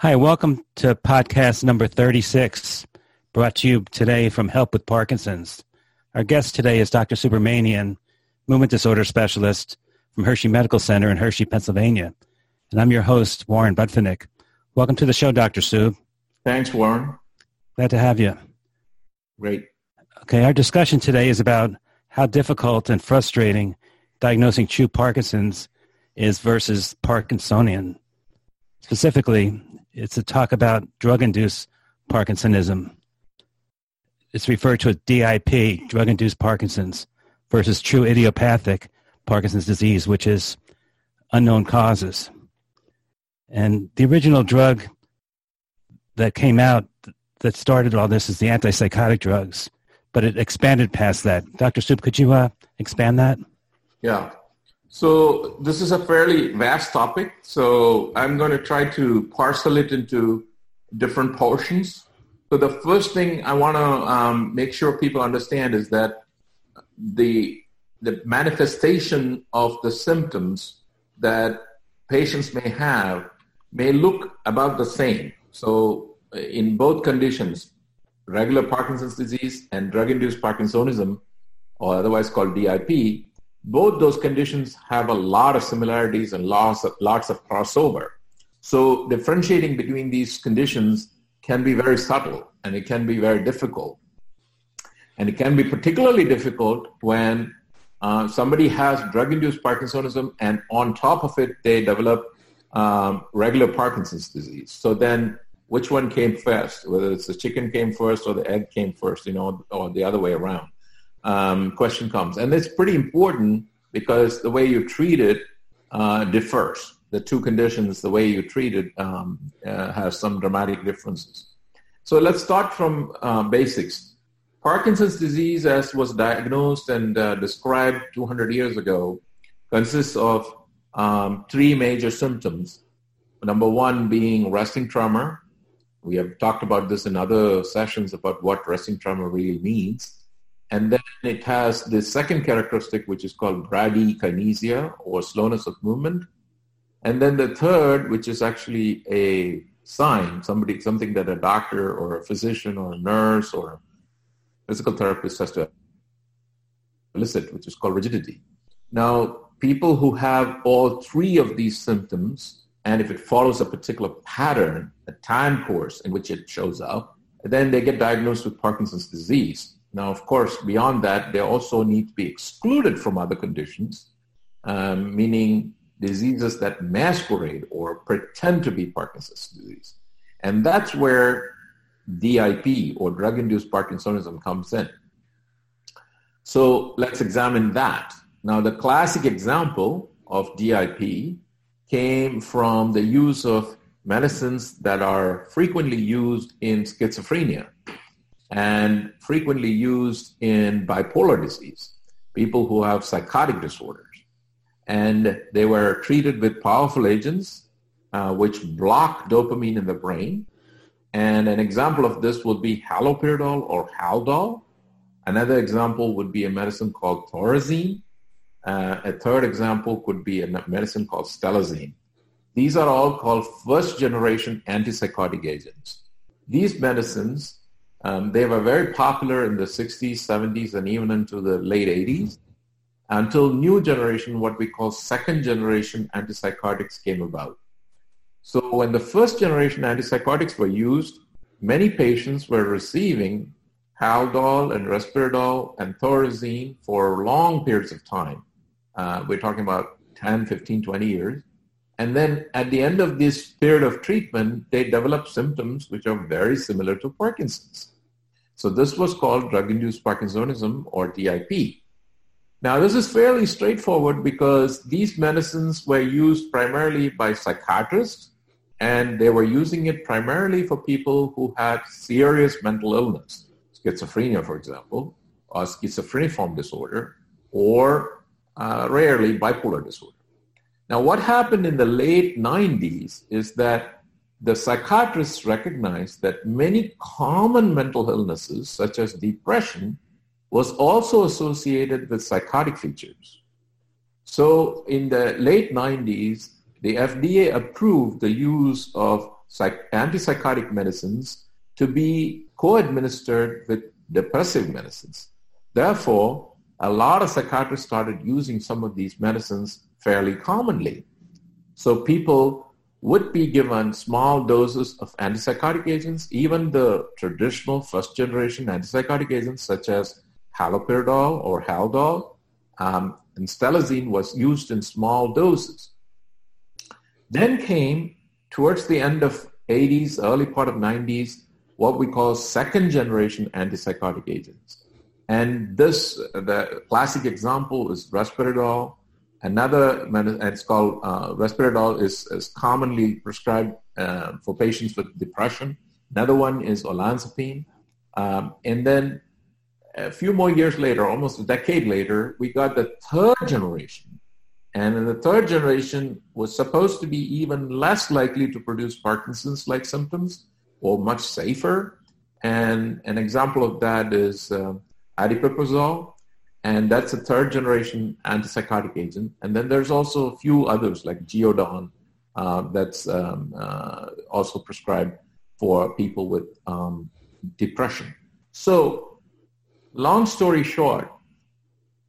Hi, welcome to podcast number 36, brought to you today from Help with Parkinson's. Our guest today is Dr. Subramanian, movement disorder specialist from Hershey Medical Center in Hershey, Pennsylvania. And I'm your host, Warren Budfinick. Welcome to the show, Dr. Sue. Thanks, Warren. Glad to have you. Great. Okay, our discussion today is about how difficult and frustrating diagnosing true Parkinson's is versus Parkinsonian. Specifically, it's a talk about drug-induced Parkinsonism. It's referred to as DIP, drug-induced Parkinson's, versus true idiopathic Parkinson's disease, which is unknown causes. And the original drug that came out that started all this is the antipsychotic drugs, but it expanded past that. Dr. Soup, could you uh, expand that? Yeah. So this is a fairly vast topic. So I'm going to try to parcel it into different portions. So the first thing I want to um, make sure people understand is that the the manifestation of the symptoms that patients may have may look about the same. So in both conditions, regular Parkinson's disease and drug-induced Parkinsonism, or otherwise called DIP, both those conditions have a lot of similarities and lots of, lots of crossover. So differentiating between these conditions can be very subtle and it can be very difficult. And it can be particularly difficult when uh, somebody has drug-induced Parkinsonism and on top of it, they develop um, regular Parkinson's disease. So then which one came first, whether it's the chicken came first or the egg came first, you know, or the other way around um, question comes. And it's pretty important because the way you treat it uh, differs. The two conditions, the way you treat it um, uh, has some dramatic differences. So let's start from uh, basics. Parkinson's disease, as was diagnosed and uh, described 200 years ago, consists of um, three major symptoms. Number one being resting tremor. We have talked about this in other sessions about what resting tremor really means. And then it has the second characteristic, which is called bradykinesia or slowness of movement. And then the third, which is actually a sign, somebody, something that a doctor or a physician or a nurse or a physical therapist has to elicit, which is called rigidity. Now, people who have all three of these symptoms, and if it follows a particular pattern, a time course in which it shows up, then they get diagnosed with Parkinson's disease. Now, of course, beyond that, they also need to be excluded from other conditions, um, meaning diseases that masquerade or pretend to be Parkinson's disease. And that's where DIP or drug-induced Parkinsonism comes in. So let's examine that. Now, the classic example of DIP came from the use of medicines that are frequently used in schizophrenia and frequently used in bipolar disease, people who have psychotic disorders. And they were treated with powerful agents uh, which block dopamine in the brain. And an example of this would be haloperidol or Haldol. Another example would be a medicine called Thorazine. Uh, a third example could be a medicine called Stelazine. These are all called first generation antipsychotic agents. These medicines um, they were very popular in the 60s, 70s, and even into the late 80s until new generation, what we call second generation antipsychotics came about. So when the first generation antipsychotics were used, many patients were receiving Haldol and Risperidol and Thorazine for long periods of time. Uh, we're talking about 10, 15, 20 years. And then at the end of this period of treatment, they develop symptoms which are very similar to Parkinson's. So this was called drug-induced Parkinsonism or DIP. Now this is fairly straightforward because these medicines were used primarily by psychiatrists and they were using it primarily for people who had serious mental illness, schizophrenia, for example, or schizophreniform disorder, or uh, rarely bipolar disorder. Now, what happened in the late 90s is that the psychiatrists recognized that many common mental illnesses, such as depression, was also associated with psychotic features. So in the late 90s, the FDA approved the use of psych- antipsychotic medicines to be co-administered with depressive medicines. Therefore, a lot of psychiatrists started using some of these medicines fairly commonly. So people would be given small doses of antipsychotic agents, even the traditional first generation antipsychotic agents such as haloperidol or Haldol, um, and stelazine was used in small doses. Then came towards the end of 80s, early part of 90s, what we call second generation antipsychotic agents. And this, the classic example is risperidol. Another, it's called uh, risperidol is, is commonly prescribed uh, for patients with depression. Another one is olanzapine. Um, and then a few more years later, almost a decade later, we got the third generation. And the third generation was supposed to be even less likely to produce Parkinson's-like symptoms or much safer. And an example of that is uh, aripiprazole, and that's a third generation antipsychotic agent. And then there's also a few others like Geodon uh, that's um, uh, also prescribed for people with um, depression. So, long story short,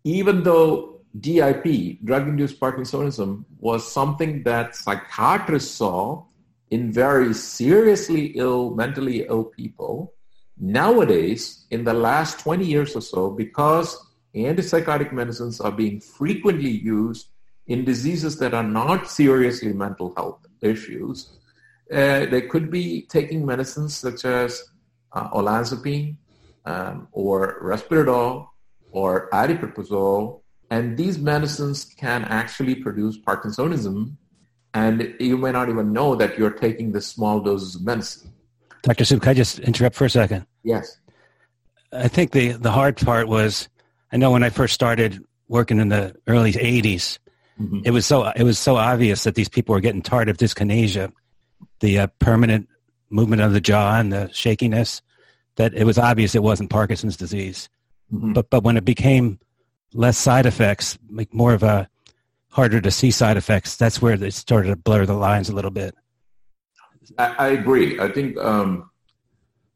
even though DIP, drug-induced Parkinsonism, was something that psychiatrists saw in very seriously ill, mentally ill people, Nowadays, in the last 20 years or so, because antipsychotic medicines are being frequently used in diseases that are not seriously mental health issues, uh, they could be taking medicines such as uh, olanzapine um, or risperidol or aripiprazole, and these medicines can actually produce Parkinsonism, and you may not even know that you're taking this small doses of medicine. Dr. Sood, can I just interrupt for a second? Yes. I think the, the hard part was, I know when I first started working in the early 80s, mm-hmm. it was so it was so obvious that these people were getting tardive dyskinesia, the uh, permanent movement of the jaw and the shakiness, that it was obvious it wasn't Parkinson's disease. Mm-hmm. But but when it became less side effects, like more of a harder to see side effects, that's where they started to blur the lines a little bit. I, I agree. I think, um,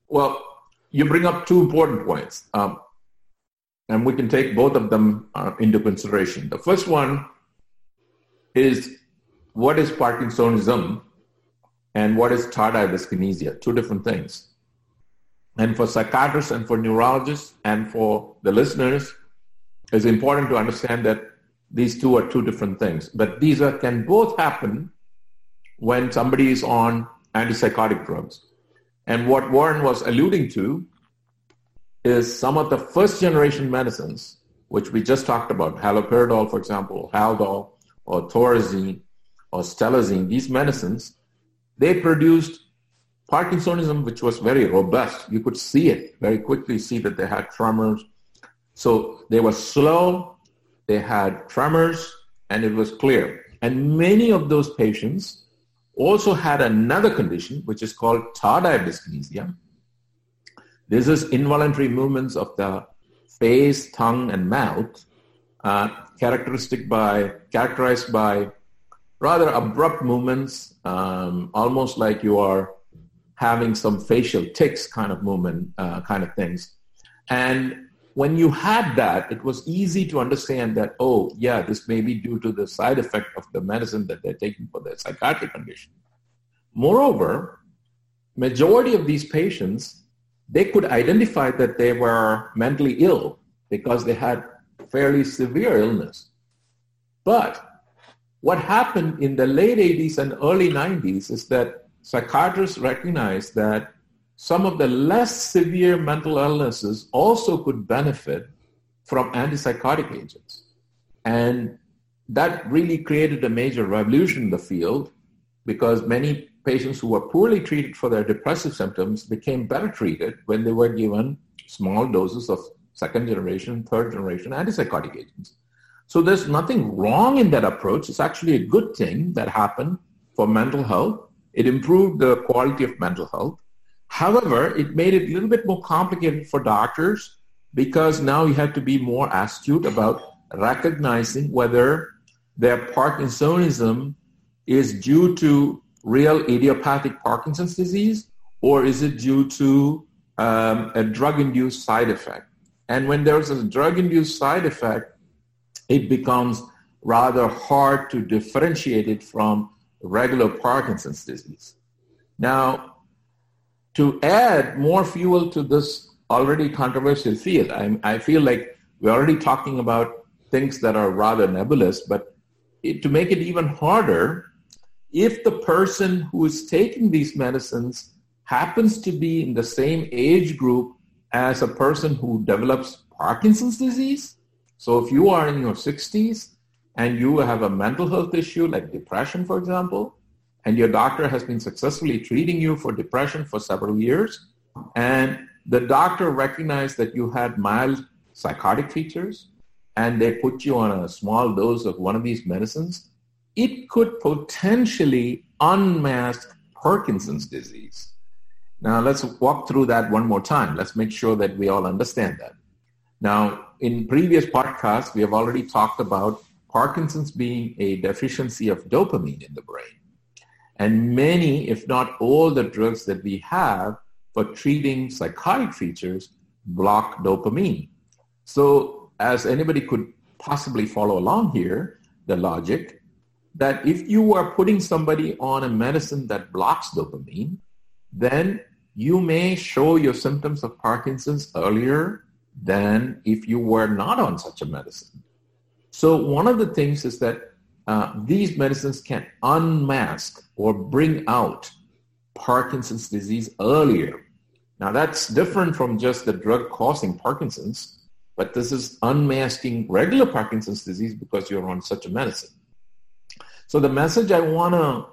well, you bring up two important points, um, and we can take both of them uh, into consideration. The first one is what is Parkinsonism and what is tardive dyskinesia, two different things. And for psychiatrists and for neurologists and for the listeners, it's important to understand that these two are two different things. But these are, can both happen when somebody is on antipsychotic drugs. And what Warren was alluding to is some of the first generation medicines, which we just talked about, haloperidol, for example, Haldol, or Thorazine, or Stelazine, these medicines, they produced Parkinsonism, which was very robust. You could see it very quickly, see that they had tremors. So they were slow, they had tremors, and it was clear. And many of those patients also had another condition, which is called tardive dyskinesia. This is involuntary movements of the face, tongue, and mouth, uh, characteristic by characterized by rather abrupt movements, um, almost like you are having some facial tics kind of movement, uh, kind of things. And when you had that, it was easy to understand that, oh, yeah, this may be due to the side effect of the medicine that they're taking for their psychiatric condition. Moreover, majority of these patients, they could identify that they were mentally ill because they had fairly severe illness. But what happened in the late 80s and early 90s is that psychiatrists recognized that some of the less severe mental illnesses also could benefit from antipsychotic agents. And that really created a major revolution in the field because many patients who were poorly treated for their depressive symptoms became better treated when they were given small doses of second generation, third generation antipsychotic agents. So there's nothing wrong in that approach. It's actually a good thing that happened for mental health. It improved the quality of mental health. However, it made it a little bit more complicated for doctors because now you have to be more astute about recognizing whether their Parkinsonism is due to real idiopathic Parkinson's disease or is it due to um, a drug-induced side effect? And when there's a drug-induced side effect, it becomes rather hard to differentiate it from regular Parkinson's disease. Now, to add more fuel to this already controversial field, I, I feel like we're already talking about things that are rather nebulous, but it, to make it even harder, if the person who is taking these medicines happens to be in the same age group as a person who develops Parkinson's disease, so if you are in your 60s and you have a mental health issue like depression, for example, and your doctor has been successfully treating you for depression for several years, and the doctor recognized that you had mild psychotic features, and they put you on a small dose of one of these medicines, it could potentially unmask Parkinson's disease. Now let's walk through that one more time. Let's make sure that we all understand that. Now, in previous podcasts, we have already talked about Parkinson's being a deficiency of dopamine in the brain. And many, if not all the drugs that we have for treating psychotic features block dopamine. So as anybody could possibly follow along here, the logic that if you are putting somebody on a medicine that blocks dopamine, then you may show your symptoms of Parkinson's earlier than if you were not on such a medicine. So one of the things is that uh, these medicines can unmask or bring out Parkinson's disease earlier. Now that's different from just the drug causing Parkinson's, but this is unmasking regular Parkinson's disease because you're on such a medicine. So the message I want to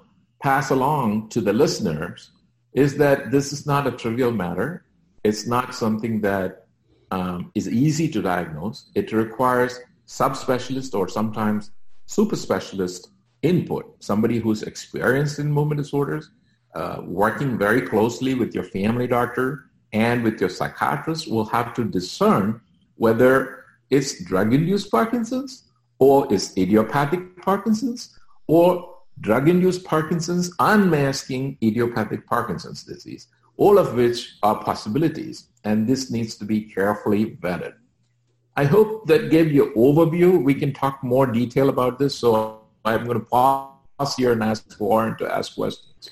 pass along to the listeners is that this is not a trivial matter. It's not something that um, is easy to diagnose. It requires subspecialist or sometimes super specialist input, somebody who's experienced in movement disorders, uh, working very closely with your family doctor and with your psychiatrist will have to discern whether it's drug-induced Parkinson's or it's idiopathic Parkinson's or drug-induced Parkinson's unmasking idiopathic Parkinson's disease, all of which are possibilities and this needs to be carefully vetted. I hope that gave you overview. We can talk more detail about this, so I'm going to pause here and ask Warren to ask questions.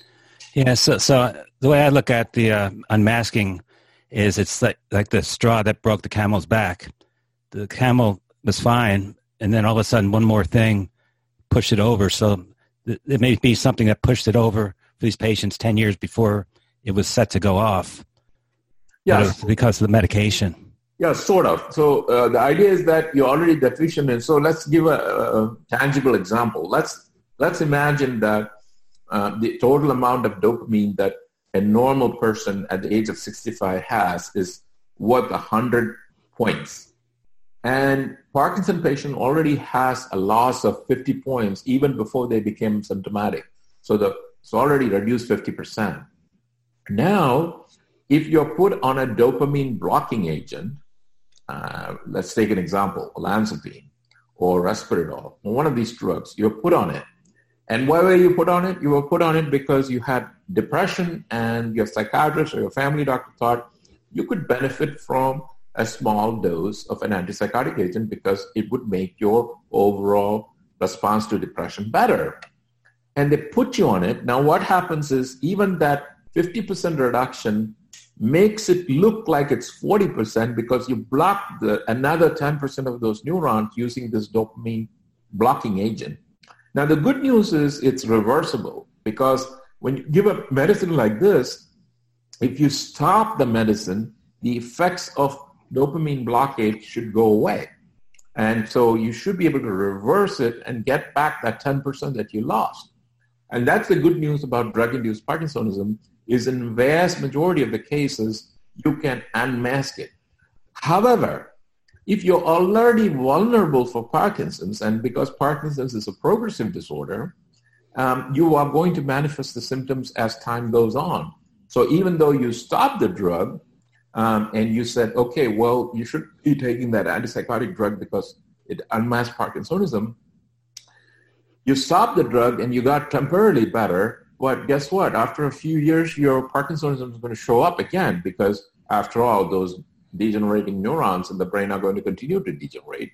Yeah, so, so the way I look at the uh, unmasking is it's like, like the straw that broke the camel's back. The camel was fine, and then all of a sudden one more thing pushed it over. So it may be something that pushed it over for these patients 10 years before it was set to go off. Yes. Because of the medication. Yeah, sort of. So uh, the idea is that you're already deficient in. So let's give a, a tangible example. Let's let's imagine that uh, the total amount of dopamine that a normal person at the age of 65 has is worth 100 points. And Parkinson patient already has a loss of 50 points even before they became symptomatic. So the, it's already reduced 50%. Now, if you're put on a dopamine blocking agent, uh, let's take an example, olanzapine or Risperdal, or one of these drugs, you're put on it. And why were you put on it? You were put on it because you had depression and your psychiatrist or your family doctor thought you could benefit from a small dose of an antipsychotic agent because it would make your overall response to depression better. And they put you on it. Now what happens is even that 50% reduction makes it look like it's 40% because you block the, another 10% of those neurons using this dopamine blocking agent. Now, the good news is it's reversible because when you give a medicine like this, if you stop the medicine, the effects of dopamine blockade should go away. And so you should be able to reverse it and get back that 10% that you lost. And that's the good news about drug-induced Parkinsonism is in vast majority of the cases, you can unmask it. However, if you're already vulnerable for Parkinson's, and because Parkinson's is a progressive disorder, um, you are going to manifest the symptoms as time goes on. So even though you stop the drug um, and you said, okay, well, you should be taking that antipsychotic drug because it unmasked Parkinsonism, you stop the drug and you got temporarily better, But guess what? After a few years, your Parkinsonism is going to show up again because, after all, those degenerating neurons in the brain are going to continue to degenerate.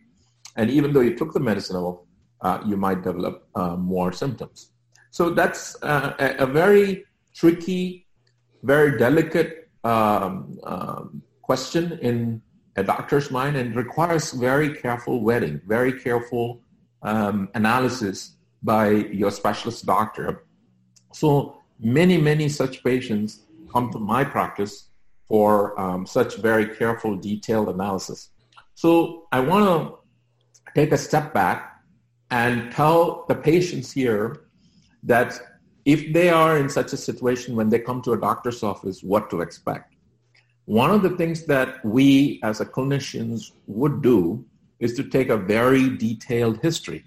And even though you took the medicine, uh, you might develop uh, more symptoms. So that's uh, a, a, very tricky, very delicate um, um, question in a doctor's mind and requires very careful vetting, very careful um, analysis by your specialist doctor. So many, many such patients come to my practice for um, such very careful, detailed analysis. So I want to take a step back and tell the patients here that if they are in such a situation when they come to a doctor's office, what to expect. One of the things that we as a clinicians would do is to take a very detailed history.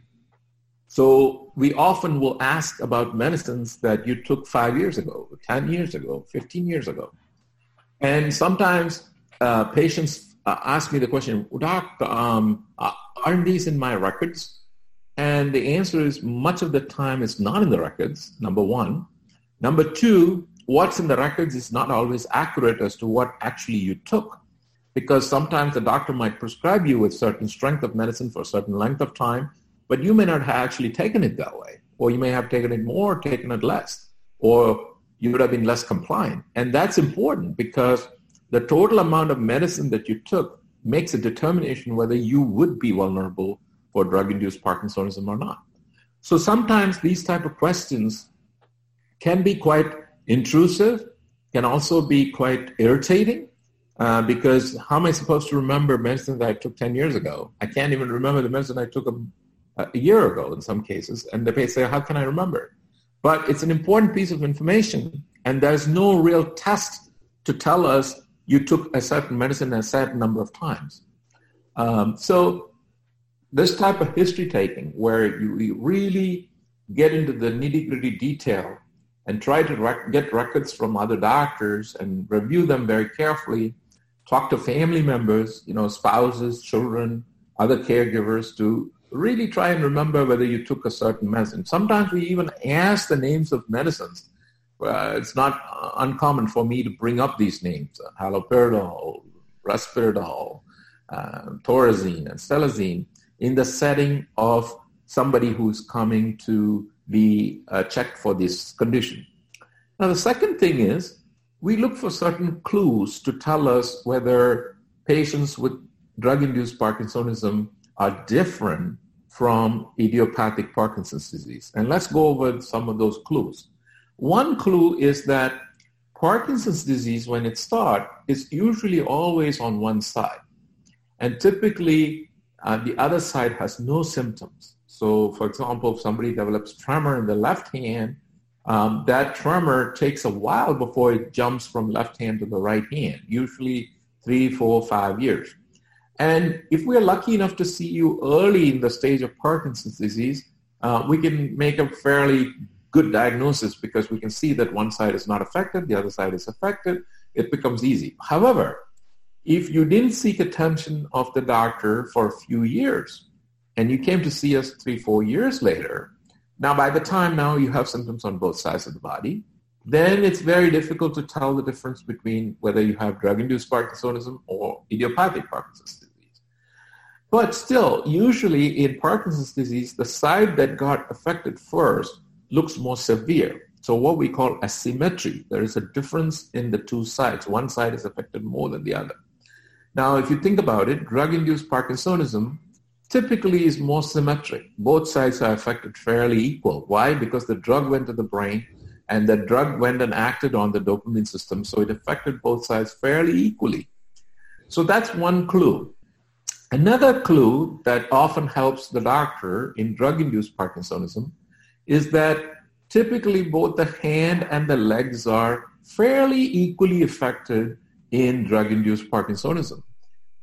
So we often will ask about medicines that you took five years ago, 10 years ago, 15 years ago. And sometimes uh, patients uh, ask me the question, Doc, um, uh, aren't these in my records? And the answer is much of the time it's not in the records, number one. Number two, what's in the records is not always accurate as to what actually you took. Because sometimes the doctor might prescribe you with certain strength of medicine for a certain length of time, but you may not have actually taken it that way. Or you may have taken it more, taken it less. Or you would have been less compliant. And that's important because the total amount of medicine that you took makes a determination whether you would be vulnerable for drug-induced Parkinsonism or not. So sometimes these type of questions can be quite intrusive, can also be quite irritating, uh, because how am I supposed to remember medicine that I took 10 years ago? I can't even remember the medicine I took a, a year ago in some cases, and they say, how can I remember? But it's an important piece of information, and there's no real test to tell us you took a certain medicine a certain number of times. Um, so this type of history taking, where you, really get into the nitty gritty detail and try to rec- get records from other doctors and review them very carefully, talk to family members, you know, spouses, children, other caregivers to really try and remember whether you took a certain medicine. Sometimes we even ask the names of medicines. Uh, it's not uncommon for me to bring up these names, uh, haloperidol, risperidol, uh, thorazine, and stelazine, in the setting of somebody who's coming to be uh, checked for this condition. Now, the second thing is we look for certain clues to tell us whether patients with drug-induced Parkinsonism are different from idiopathic Parkinson's disease. And let's go over some of those clues. One clue is that Parkinson's disease, when it starts, is usually always on one side. And typically, uh, the other side has no symptoms. So, for example, if somebody develops tremor in the left hand, um, that tremor takes a while before it jumps from left hand to the right hand, usually three, four, five years. And if we're lucky enough to see you early in the stage of Parkinson's disease, uh, we can make a fairly good diagnosis because we can see that one side is not affected, the other side is affected. It becomes easy. However, if you didn't seek attention of the doctor for a few years and you came to see us three, four years later, now by the time now you have symptoms on both sides of the body, then it's very difficult to tell the difference between whether you have drug-induced Parkinsonism or idiopathic Parkinson's disease. but still, usually in Parkinson's disease, the side that got affected first looks more severe. So what we call asymmetry, there is a difference in the two sides. One side is affected more than the other. Now, if you think about it, drug-induced Parkinsonism typically is more symmetric. Both sides are affected fairly equal. Why? Because the drug went to the brain and the drug went and acted on the dopamine system, so it affected both sides fairly equally. So that's one clue. Another clue that often helps the doctor in drug-induced Parkinsonism is that typically both the hand and the legs are fairly equally affected in drug-induced Parkinsonism.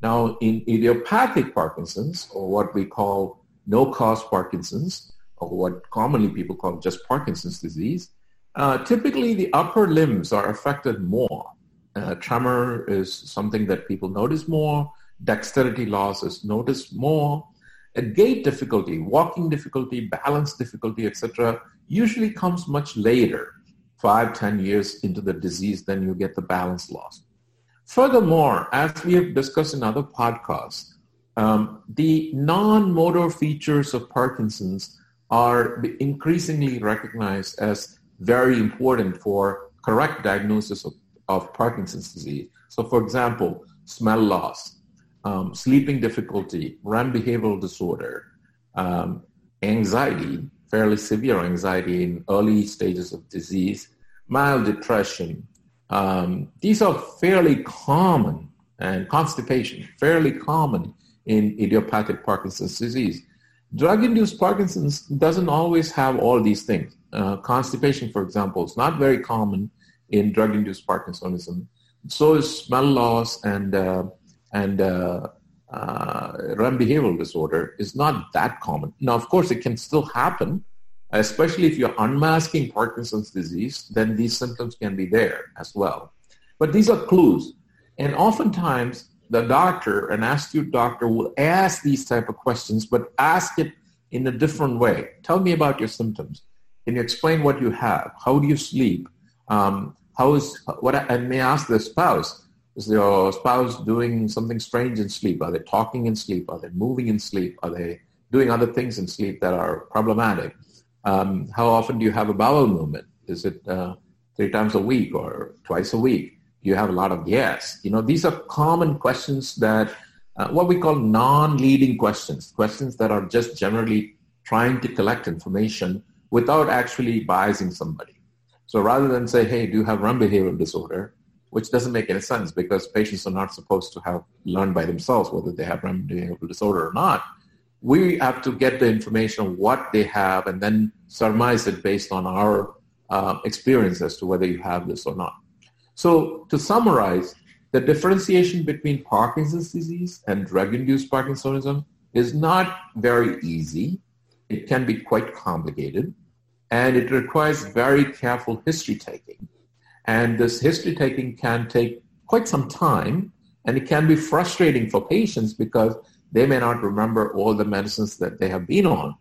Now, in idiopathic Parkinson's, or what we call no-cause Parkinson's, or what commonly people call just Parkinson's disease, uh, typically the upper limbs are affected more. Uh, tremor is something that people notice more dexterity loss is noticed more. A gait difficulty, walking difficulty, balance difficulty, etc., usually comes much later. five, ten years into the disease, then you get the balance loss. Furthermore, as we have discussed in other podcasts, um, the non-motor features of Parkinson's are increasingly recognized as very important for correct diagnosis of, of Parkinson's disease. So, for example, smell loss, um, sleeping difficulty, REM behavioral disorder, um, anxiety, fairly severe anxiety in early stages of disease, mild depression. Um, these are fairly common, and constipation, fairly common in idiopathic Parkinson's disease. Drug-induced Parkinson's doesn't always have all these things. Uh, constipation, for example, is not very common in drug-induced Parkinsonism. So is smell loss and uh, and uh, uh, REM behavioral disorder is not that common. Now, of course, it can still happen, especially if you're unmasking Parkinson's disease. Then these symptoms can be there as well. But these are clues, and oftentimes the doctor, an astute doctor, will ask these type of questions, but ask it in a different way. Tell me about your symptoms. Can you explain what you have? How do you sleep? Um, how is what? And may ask the spouse: Is your spouse doing something strange in sleep? Are they talking in sleep? Are they moving in sleep? Are they doing other things in sleep that are problematic? Um, how often do you have a bowel movement? Is it uh, three times a week or twice a week? Do you have a lot of gas? You know, these are common questions that uh, what we call non-leading questions, questions that are just generally trying to collect information without actually biasing somebody. So rather than say, hey, do you have REM behavioral disorder, which doesn't make any sense because patients are not supposed to have learned by themselves whether they have REM disorder or not. We have to get the information of what they have and then surmise it based on our uh, experience as to whether you have this or not. So to summarize, the differentiation between Parkinson's disease and drug-induced Parkinsonism is not very easy. It can be quite complicated and it requires very careful history taking. And this history taking can take quite some time, and it can be frustrating for patients because they may not remember all the medicines that they have been on.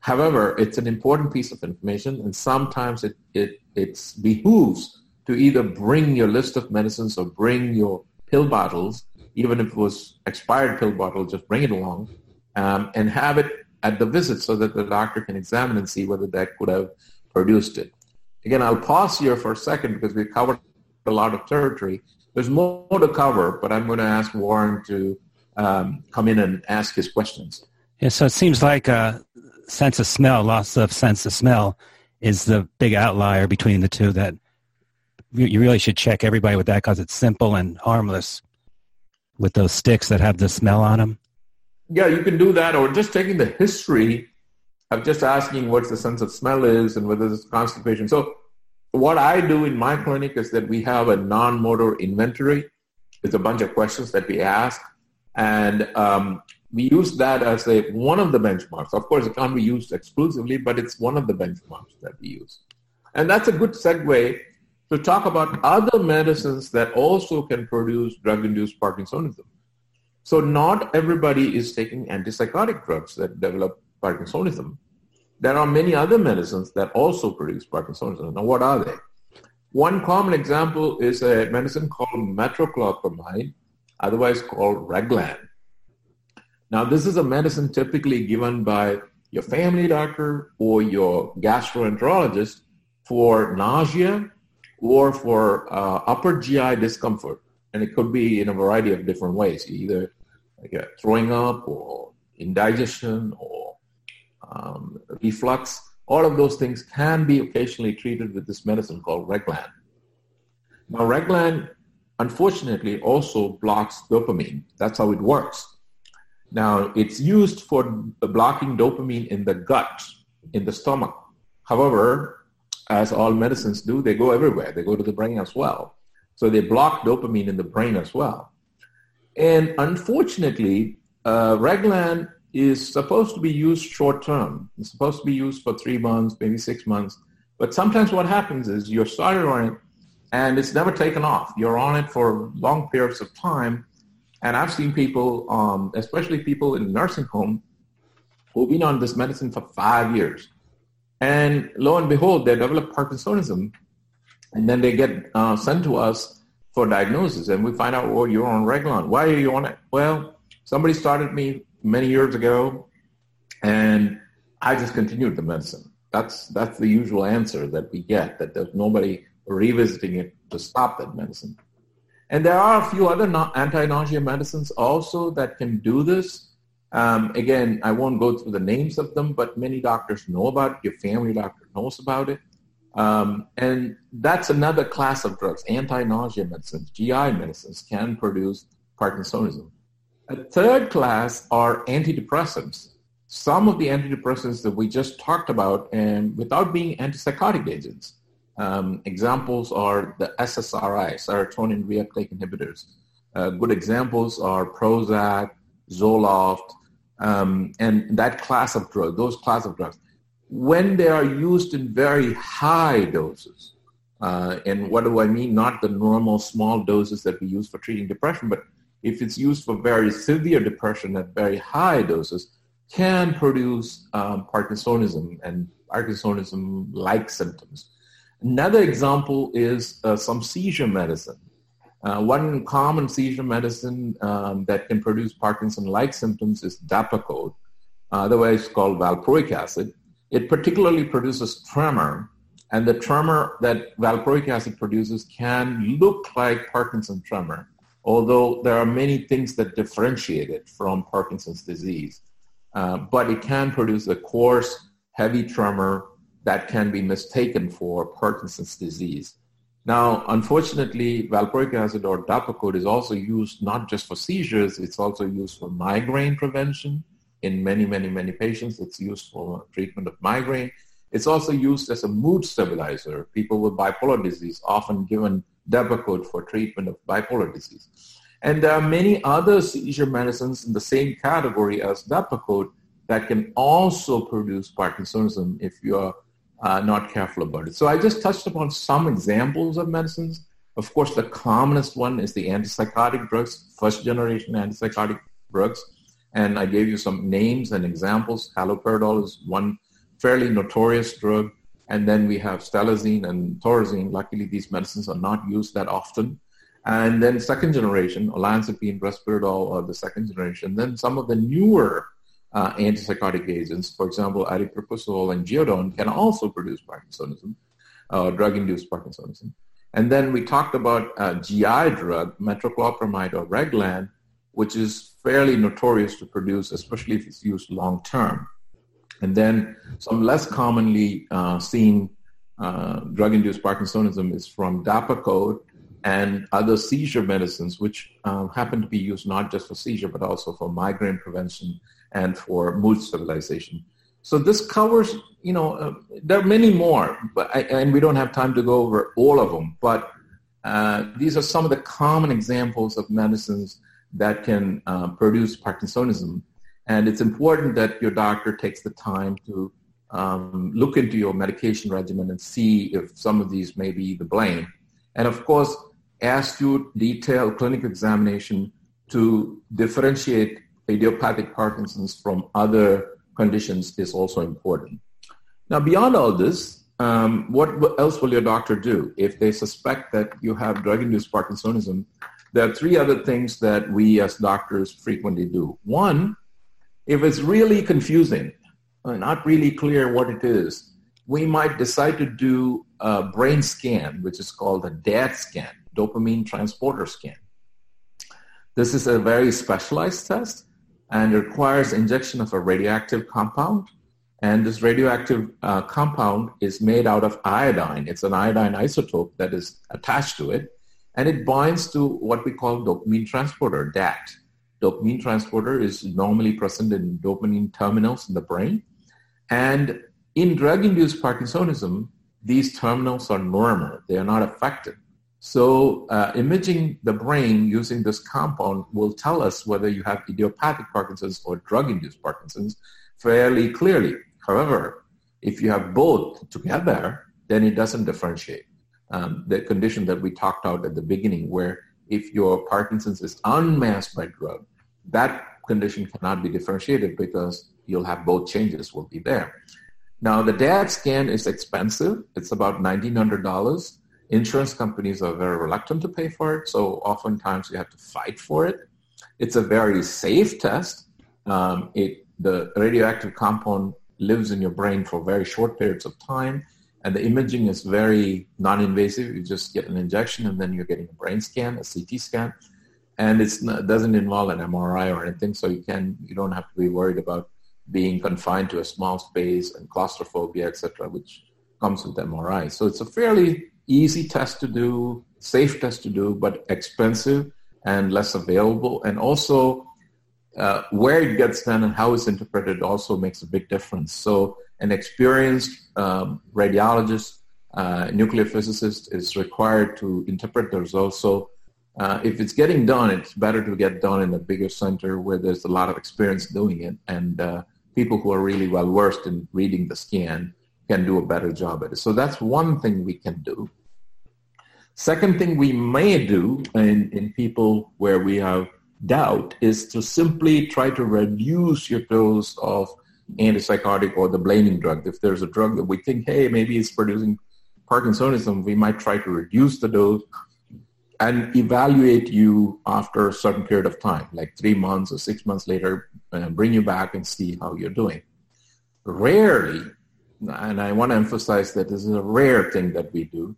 However, it's an important piece of information, and sometimes it, it it behooves to either bring your list of medicines or bring your pill bottles, even if it was expired pill bottle, just bring it along um, and have it at the visit so that the doctor can examine and see whether that could have produced it. Again, I'll pause here for a second because we've covered a lot of territory. There's more to cover, but I'm going to ask Warren to um, come in and ask his questions. Yeah, so it seems like a sense of smell, loss of sense of smell, is the big outlier between the two. That you really should check everybody with that because it's simple and harmless. With those sticks that have the smell on them. Yeah, you can do that, or just taking the history of just asking what the sense of smell is and whether it's constipation. So, what I do in my clinic is that we have a non-motor inventory. It's a bunch of questions that we ask, and um, we use that as a one of the benchmarks. Of course, it can't be used exclusively, but it's one of the benchmarks that we use, and that's a good segue to talk about other medicines that also can produce drug-induced Parkinsonism. So not everybody is taking antipsychotic drugs that develop Parkinsonism. There are many other medicines that also produce Parkinsonism. Now, what are they? One common example is a medicine called metoclopramide, otherwise called Reglan. Now, this is a medicine typically given by your family doctor or your gastroenterologist for nausea or for uh, upper GI discomfort. And it could be in a variety of different ways, either like uh, throwing up or indigestion or um, reflux. All of those things can be occasionally treated with this medicine called Reglan. Now, Reglan, unfortunately, also blocks dopamine. That's how it works. Now, it's used for blocking dopamine in the gut, in the stomach. However, as all medicines do, they go everywhere. They go to the brain as well. So they block dopamine in the brain as well. And unfortunately, uh, Reglan is supposed to be used short term. It's supposed to be used for three months, maybe six months. But sometimes what happens is you're started on it and it's never taken off. You're on it for long periods of time. And I've seen people, um, especially people in nursing home, who've been on this medicine for five years. And lo and behold, they develop Parkinsonism And then they get uh, sent to us for diagnosis, and we find out, well, you're on Reglan. Why are you on it? Well, somebody started me many years ago, and I just continued the medicine. That's that's the usual answer that we get. That there's nobody revisiting it to stop that medicine. And there are a few other anti-nausea medicines also that can do this. Um, again, I won't go through the names of them, but many doctors know about it. Your family doctor knows about it. Um, and that's another class of drugs. Anti-nausea medicines, GI medicines can produce Parkinsonism. A third class are antidepressants. Some of the antidepressants that we just talked about, and without being antipsychotic agents, um, examples are the SSRI, serotonin reuptake inhibitors. Uh, good examples are Prozac, Zoloft, um, and that class of drugs, those class of drugs. When they are used in very high doses, uh, and what do I mean? Not the normal small doses that we use for treating depression, but if it's used for very severe depression at very high doses, can produce um, Parkinsonism and Parkinsonism-like symptoms. Another example is uh, some seizure medicine. Uh, one common seizure medicine um, that can produce Parkinson-like symptoms is Depakote, otherwise called valproic acid. It particularly produces tremor, and the tremor that valproic acid produces can look like Parkinson tremor, although there are many things that differentiate it from Parkinson's disease. Uh, but it can produce a coarse, heavy tremor that can be mistaken for Parkinson's disease. Now, unfortunately, valproic acid or Depakote is also used not just for seizures, it's also used for migraine prevention. In many, many, many patients, it's used for treatment of migraine. It's also used as a mood stabilizer. People with bipolar disease often given Depakote for treatment of bipolar disease. And there are many other seizure medicines in the same category as Depakote that can also produce Parkinsonism if you are uh, not careful about it. So I just touched upon some examples of medicines. Of course, the commonest one is the antipsychotic drugs, first generation antipsychotic drugs. And I gave you some names and examples. Haloperidol is one fairly notorious drug. And then we have stelazine and thorazine. Luckily, these medicines are not used that often. And then second generation, olanzapine, risperidol are the second generation. Then some of the newer uh, antipsychotic agents, for example, aripiprazole and geodon, can also produce Parkinsonism, uh, drug-induced Parkinsonism. And then we talked about a GI drug, metoclopramide or Reglan, which is fairly notorious to produce, especially if it's used long term. And then some less commonly uh, seen uh, drug-induced Parkinsonism is from Depakote and other seizure medicines, which um, happen to be used not just for seizure, but also for migraine prevention and for mood stabilization. So this covers, you know, uh, there are many more, but I, and we don't have time to go over all of them. But uh, these are some of the common examples of medicines that can uh, produce Parkinsonism. And it's important that your doctor takes the time to um, look into your medication regimen and see if some of these may be the blame. And of course, ask you detailed clinical examination to differentiate idiopathic Parkinson's from other conditions is also important. Now, beyond all this, um, what else will your doctor do if they suspect that you have drug-induced Parkinsonism? There are three other things that we as doctors frequently do. One, if it's really confusing, uh, not really clear what it is, we might decide to do a brain scan, which is called a DAT scan, dopamine transporter scan. This is a very specialized test and requires injection of a radioactive compound. And this radioactive uh, compound is made out of iodine. It's an iodine isotope that is attached to it, and it binds to what we call dopamine transporter, DAT. Dopamine transporter is normally present in dopamine terminals in the brain. And in drug-induced Parkinsonism, these terminals are normal. They are not affected. So uh, imaging the brain using this compound will tell us whether you have idiopathic Parkinson's or drug-induced Parkinson's fairly clearly. However, if you have both together, then it doesn't differentiate. Um, the condition that we talked about at the beginning, where if your Parkinson's is unmasked by drug, that condition cannot be differentiated because you'll have both changes will be there. Now, the DAT scan is expensive. It's about $1,900 Insurance companies are very reluctant to pay for it, so oftentimes you have to fight for it. It's a very safe test. Um, it, the radioactive compound lives in your brain for very short periods of time, and the imaging is very non-invasive. You just get an injection, and then you're getting a brain scan, a CT scan, and it doesn't involve an MRI or anything, so you can you don't have to be worried about being confined to a small space and claustrophobia, etc., which comes with MRI. So it's a fairly easy test to do, safe test to do, but expensive and less available. And also, uh, where it gets done and how it's interpreted also makes a big difference. So, an experienced um, radiologist, uh, nuclear physicist is required to interpret the results. So, uh, if it's getting done, it's better to get done in a bigger center where there's a lot of experience doing it, and uh, people who are really well versed in reading the scan can do a better job at it. So that's one thing we can do. Second thing we may do in, in people where we have doubt is to simply try to reduce your dose of antipsychotic or the blaming drug. If there's a drug that we think, hey, maybe it's producing Parkinsonism, we might try to reduce the dose and evaluate you after a certain period of time, like three months or six months later, bring you back and see how you're doing. Rarely, and I want to emphasize that this is a rare thing that we do.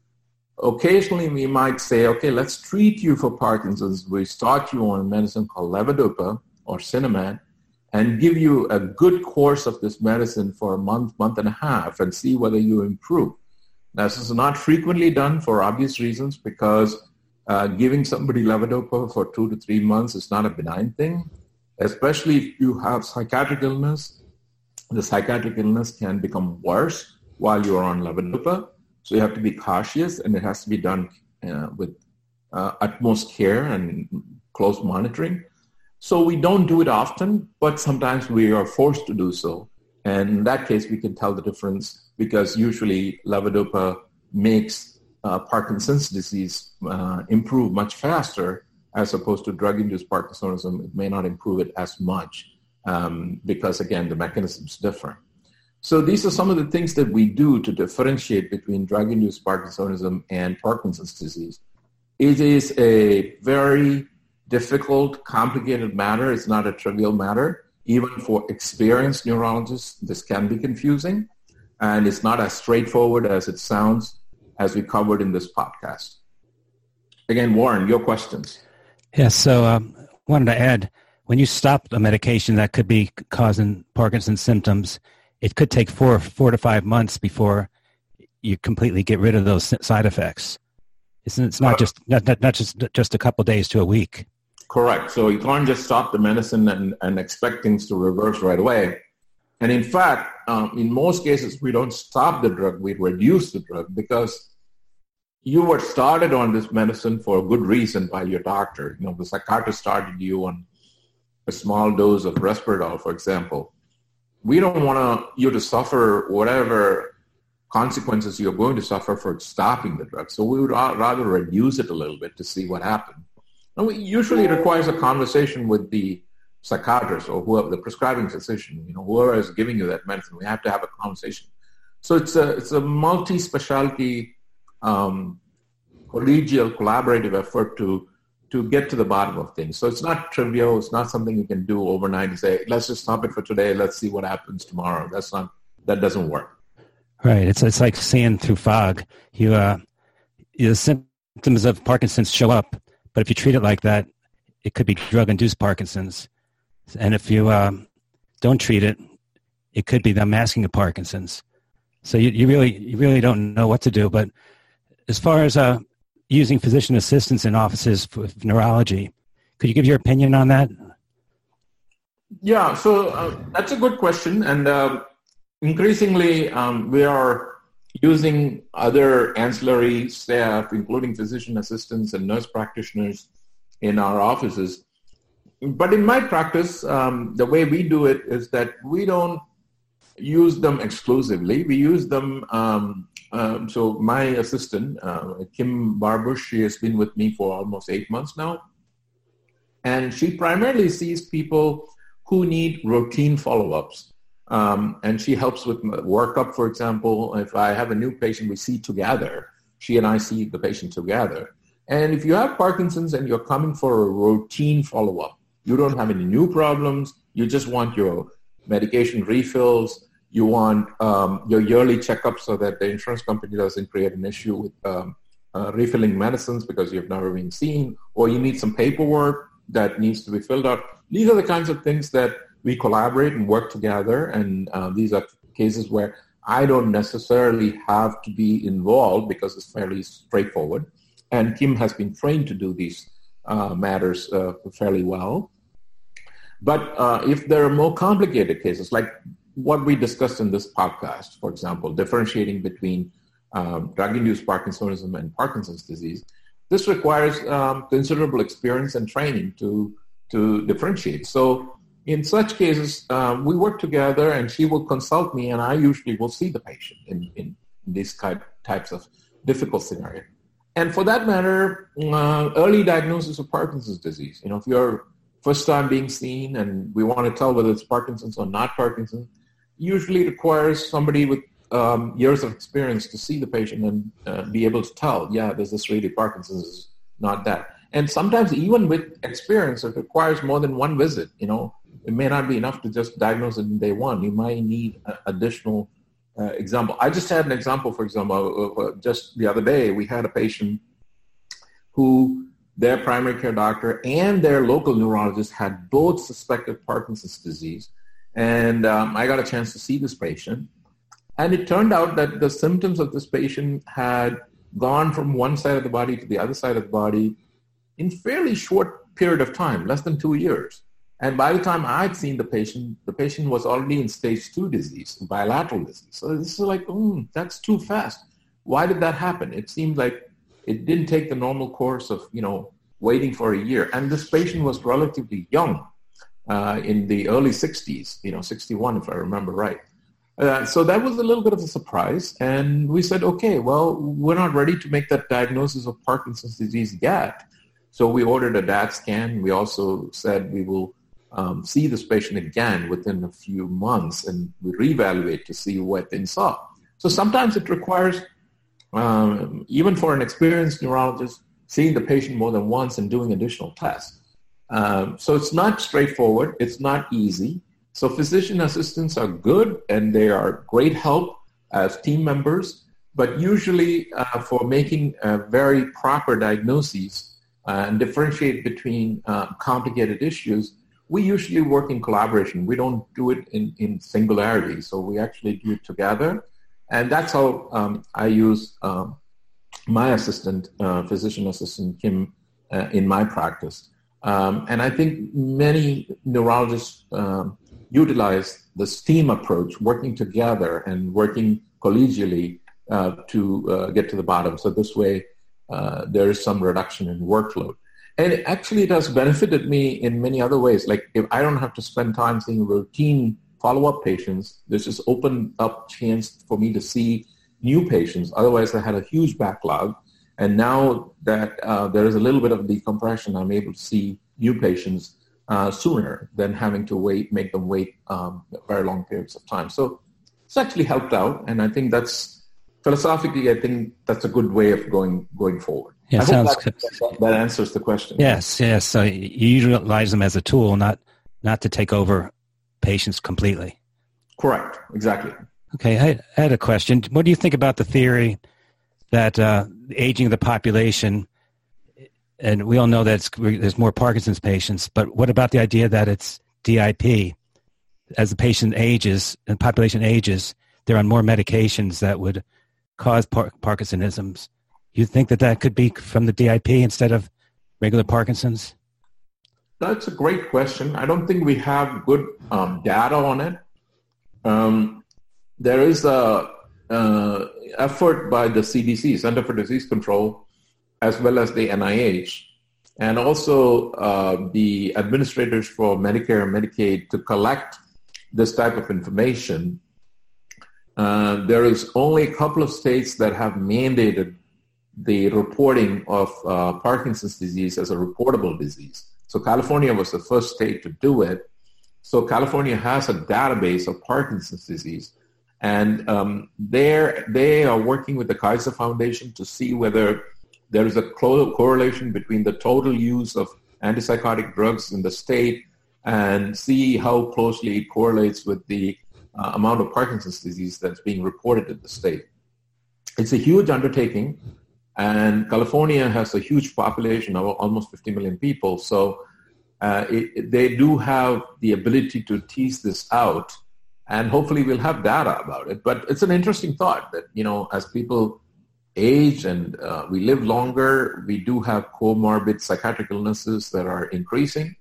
Occasionally, we might say, okay, let's treat you for Parkinson's. We start you on a medicine called levodopa or Sinemet and give you a good course of this medicine for a month, month and a half and see whether you improve. Now, this is not frequently done for obvious reasons because uh, giving somebody levodopa for two to three months is not a benign thing, especially if you have psychiatric illness. The psychiatric illness can become worse while you're on levodopa. So you have to be cautious and it has to be done uh, with uh, utmost care and close monitoring. So we don't do it often, but sometimes we are forced to do so. And in that case, we can tell the difference because usually levodopa makes uh, Parkinson's disease uh, improve much faster as opposed to drug-induced Parkinsonism. It may not improve it as much um, because, again, the mechanisms differ. So these are some of the things that we do to differentiate between drug-induced Parkinsonism and Parkinson's disease. It is a very difficult, complicated matter. It's not a trivial matter. Even for experienced neurologists, this can be confusing. And it's not as straightforward as it sounds as we covered in this podcast. Again, Warren, your questions. Yes, so um, wanted to add, when you stop a medication that could be causing Parkinson's symptoms, it could take four, four to five months before you completely get rid of those side effects. It's, it's not uh, just not, not, not just just a couple days to a week. Correct. So you can't just stop the medicine and, and expect things to reverse right away. And in fact, um, in most cases, we don't stop the drug, we reduce the drug because you were started on this medicine for a good reason by your doctor. You know, the psychiatrist started you on a small dose of Risperdal, for example. We don't want you to suffer whatever consequences you're going to suffer for stopping the drug. So we would rather reduce it a little bit to see what happens. And usually it requires a conversation with the psychiatrist or whoever the prescribing physician, you know, whoever is giving you that medicine, we have to have a conversation. So it's a it's a multi-specialty, um, collegial, collaborative effort to to get to the bottom of things. So it's not trivial. It's not something you can do overnight and say, let's just stop it for today. Let's see what happens tomorrow. That's not that doesn't work. Right. It's it's like seeing through fog. You uh, the symptoms of Parkinson's show up, but if you treat it like that, it could be drug-induced Parkinson's. And if you um, don't treat it, it could be the masking of Parkinson's. So you, you really you really don't know what to do. But as far as uh, using physician assistants in offices for neurology, could you give your opinion on that? Yeah, so uh, that's a good question, and uh, increasingly um, we are using other ancillary staff, including physician assistants and nurse practitioners, in our offices but in my practice, um, the way we do it is that we don't use them exclusively. We use them. Um, um, so my assistant, uh, Kim Barbush, she has been with me for almost eight months now, and she primarily sees people who need routine follow-ups. Um, and she helps with workup, for example. If I have a new patient, we see together she and I see the patient together. And if you have Parkinson's and you're coming for a routine follow-up, you don't have any new problems, you just want your medication refills, you want um, your yearly checkup so that the insurance company doesn't create an issue with um, uh, refilling medicines because you've never been seen, or you need some paperwork that needs to be filled out. These are the kinds of things that we collaborate and work together, and uh, these are cases where I don't necessarily have to be involved because it's fairly straightforward. And Kim has been trained to do these uh, matters uh, fairly well. But uh, if there are more complicated cases, like what we discussed in this podcast, for example, differentiating between um, drug-induced Parkinsonism and Parkinson's disease, this requires um, considerable experience and training to to differentiate. So in such cases, um, we work together, and she will consult me, and I usually will see the patient in, in these type, types of difficult scenarios. And for that matter, uh, early diagnosis of Parkinson's disease. You know, if you're first time being seen and we want to tell whether it's Parkinson's or not Parkinson's, usually requires somebody with um, years of experience to see the patient and uh, be able to tell, yeah, this is really Parkinson's, not that. And sometimes even with experience, it requires more than one visit. You know, it may not be enough to just diagnose it in day one. You might need additional uh, example. I just had an example, for example, uh, just the other day, we had a patient who their primary care doctor and their local neurologist had both suspected Parkinson's disease. And um, I got a chance to see this patient. And it turned out that the symptoms of this patient had gone from one side of the body to the other side of the body in fairly short period of time, less than two years. And by the time I'd seen the patient, the patient was already in stage two disease, bilateral disease. So this is like, mm, that's too fast. Why did that happen? It seemed like it didn't take the normal course of, you know, waiting for a year. And this patient was relatively young, uh, in the early 60s, you know, 61 if I remember right. Uh, so that was a little bit of a surprise. And we said, okay, well, we're not ready to make that diagnosis of Parkinson's disease yet. So we ordered a DAT scan. We also said we will um, see this patient again within a few months and we reevaluate to see what things are. So sometimes it requires, um, even for an experienced neurologist, seeing the patient more than once and doing additional tests. Um, so it's not straightforward. It's not easy. So physician assistants are good and they are great help as team members, but usually uh, for making very proper diagnoses uh, and differentiate between uh, complicated issues, we usually work in collaboration. We don't do it in, in singularity. So we actually do it together. And that's how um, I use um, my assistant, uh, physician assistant, Kim, uh, in my practice. Um, and I think many neurologists um, utilize the STEAM approach, working together and working collegially uh, to uh, get to the bottom. So this way, uh, there is some reduction in workload. And it actually it has benefited me in many other ways. Like if I don't have to spend time seeing routine follow-up patients, this has opened up chance for me to see new patients. Otherwise, I had a huge backlog. And now that uh, there is a little bit of decompression, I'm able to see new patients uh, sooner than having to wait, make them wait um, very long periods of time. So it's actually helped out, and I think that's philosophically, I think that's a good way of going going forward. Yeah, sounds that, that, that, answers the question. Yes, yes. So you utilize them as a tool, not not to take over patients completely. Correct. Exactly. Okay, I, I had a question. What do you think about the theory that uh, aging of the population, and we all know that there's more Parkinson's patients, but what about the idea that it's DIP? As the patient ages and population ages, they're on more medications that would cause par- Parkinsonisms you think that that could be from the DIP instead of regular Parkinson's? That's a great question. I don't think we have good um, data on it. Um, there is a uh, effort by the CDC, Center for Disease Control, as well as the NIH, and also uh, the administrators for Medicare and Medicaid to collect this type of information. Uh, there is only a couple of states that have mandated the reporting of uh, Parkinson's disease as a reportable disease. So California was the first state to do it. So California has a database of Parkinson's disease. And um, they are working with the Kaiser Foundation to see whether there is a correlation between the total use of antipsychotic drugs in the state and see how closely it correlates with the uh, amount of Parkinson's disease that's being reported in the state. It's a huge undertaking, and California has a huge population of almost 50 million people. So uh, it, they do have the ability to tease this out, and hopefully we'll have data about it. But it's an interesting thought that you know, as people age and uh, we live longer, we do have comorbid psychiatric illnesses that are increasing.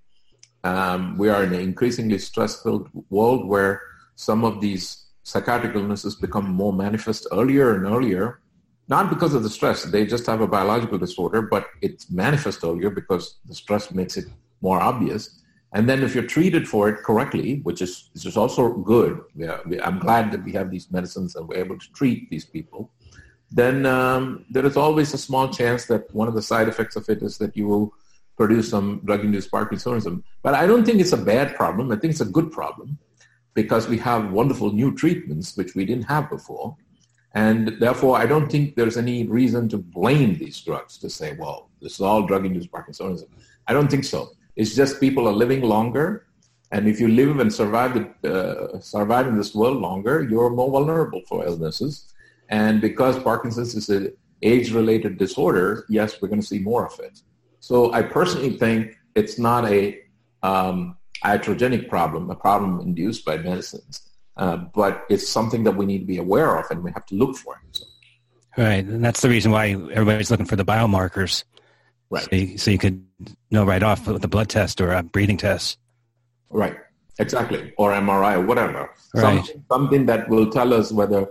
Um, we are in an increasingly stress-filled world where some of these psychiatric illnesses become more manifest earlier and earlier, not because of the stress. They just have a biological disorder, but it's manifest earlier because the stress makes it more obvious. And then if you're treated for it correctly, which is, which is also good, I'm glad that we have these medicines and we're able to treat these people, then um, there is always a small chance that one of the side effects of it is that you will produce some drug-induced Parkinsonism. But I don't think it's a bad problem. I think it's a good problem because we have wonderful new treatments which we didn't have before. And therefore, I don't think there's any reason to blame these drugs to say, well, this is all drug-induced Parkinsonism. I don't think so. It's just people are living longer. And if you live and survive, the, uh, survive in this world longer, you're more vulnerable for illnesses. And because Parkinson's is an age-related disorder, yes, we're going to see more of it. So I personally think it's not a um, iatrogenic problem, a problem induced by medicines, uh, but it's something that we need to be aware of and we have to look for it. So. Right, and that's the reason why everybody's looking for the biomarkers. Right. So you, so you could know right off with a blood test or a breathing test. Right, exactly, or MRI or whatever. Right. Something, something that will tell us whether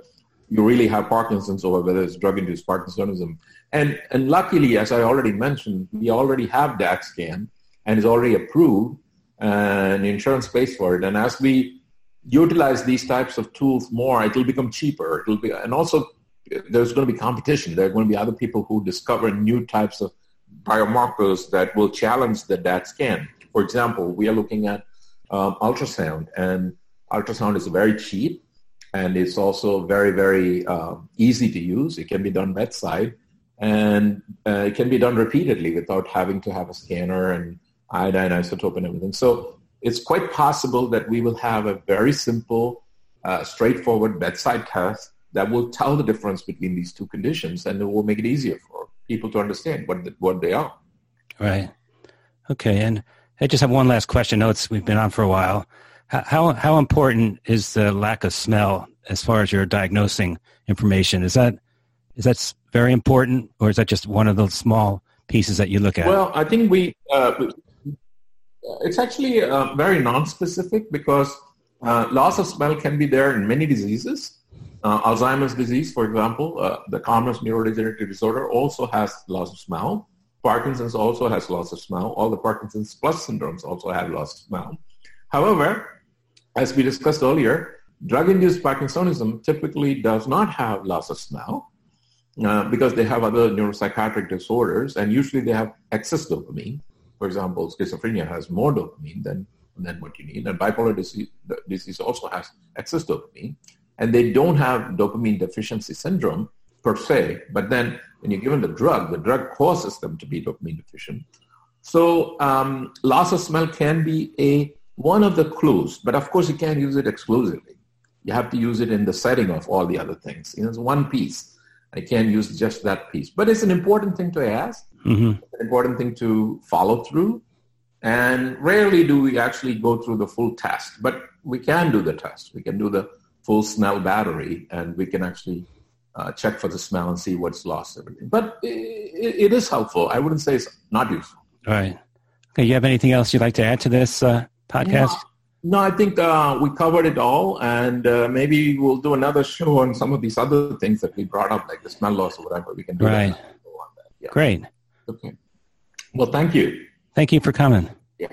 you really have Parkinson's or whether it's drug-induced Parkinsonism. And, and luckily, as I already mentioned, we already have DAT scan and is already approved and insurance pays for it. And as we utilize these types of tools more, it will become cheaper. It will be, and also there's going to be competition. There are going to be other people who discover new types of biomarkers that will challenge the DAT scan. For example, we are looking at um, ultrasound, and ultrasound is very cheap and it's also very, very uh, easy to use. It can be done bedside, and uh, it can be done repeatedly without having to have a scanner and iodine isotope and everything. So it's quite possible that we will have a very simple, uh, straightforward bedside test that will tell the difference between these two conditions, and it will make it easier for people to understand what the, what they are. Right. Okay. And I just have one last question. It's, we've been on for a while. How how important is the lack of smell as far as your diagnosing information? Is that is that very important, or is that just one of those small pieces that you look at? Well, I think we uh, it's actually uh, very non-specific because uh, loss of smell can be there in many diseases. Uh, Alzheimer's disease, for example, uh, the commonest neurodegenerative disorder, also has loss of smell. Parkinson's also has loss of smell. All the Parkinson's plus syndromes also have loss of smell. However, as we discussed earlier, drug-induced Parkinsonism typically does not have loss of smell uh, because they have other neuropsychiatric disorders, and usually they have excess dopamine. For example, schizophrenia has more dopamine than, than what you need, and bipolar disease, disease also has excess dopamine. And they don't have dopamine deficiency syndrome per se, but then when you're given the drug, the drug causes them to be dopamine deficient. So um, loss of smell can be a one of the clues, but of course you can't use it exclusively. You have to use it in the setting of all the other things. You know, it's one piece. I can't use just that piece. But it's an important thing to ask, mm-hmm. an important thing to follow through. And rarely do we actually go through the full test, but we can do the test. We can do the full smell battery and we can actually uh, check for the smell and see what's lost, everything. But it, it is helpful. I wouldn't say it's not useful. All right. Okay, you have anything else you'd like to add to this, uh, podcast? No, I think uh, we covered it all, and uh, maybe we'll do another show on some of these other things that we brought up, like the smell loss or whatever. We can do right. that. Yeah. Great. Okay. Well, thank you. Thank you for coming. Yeah.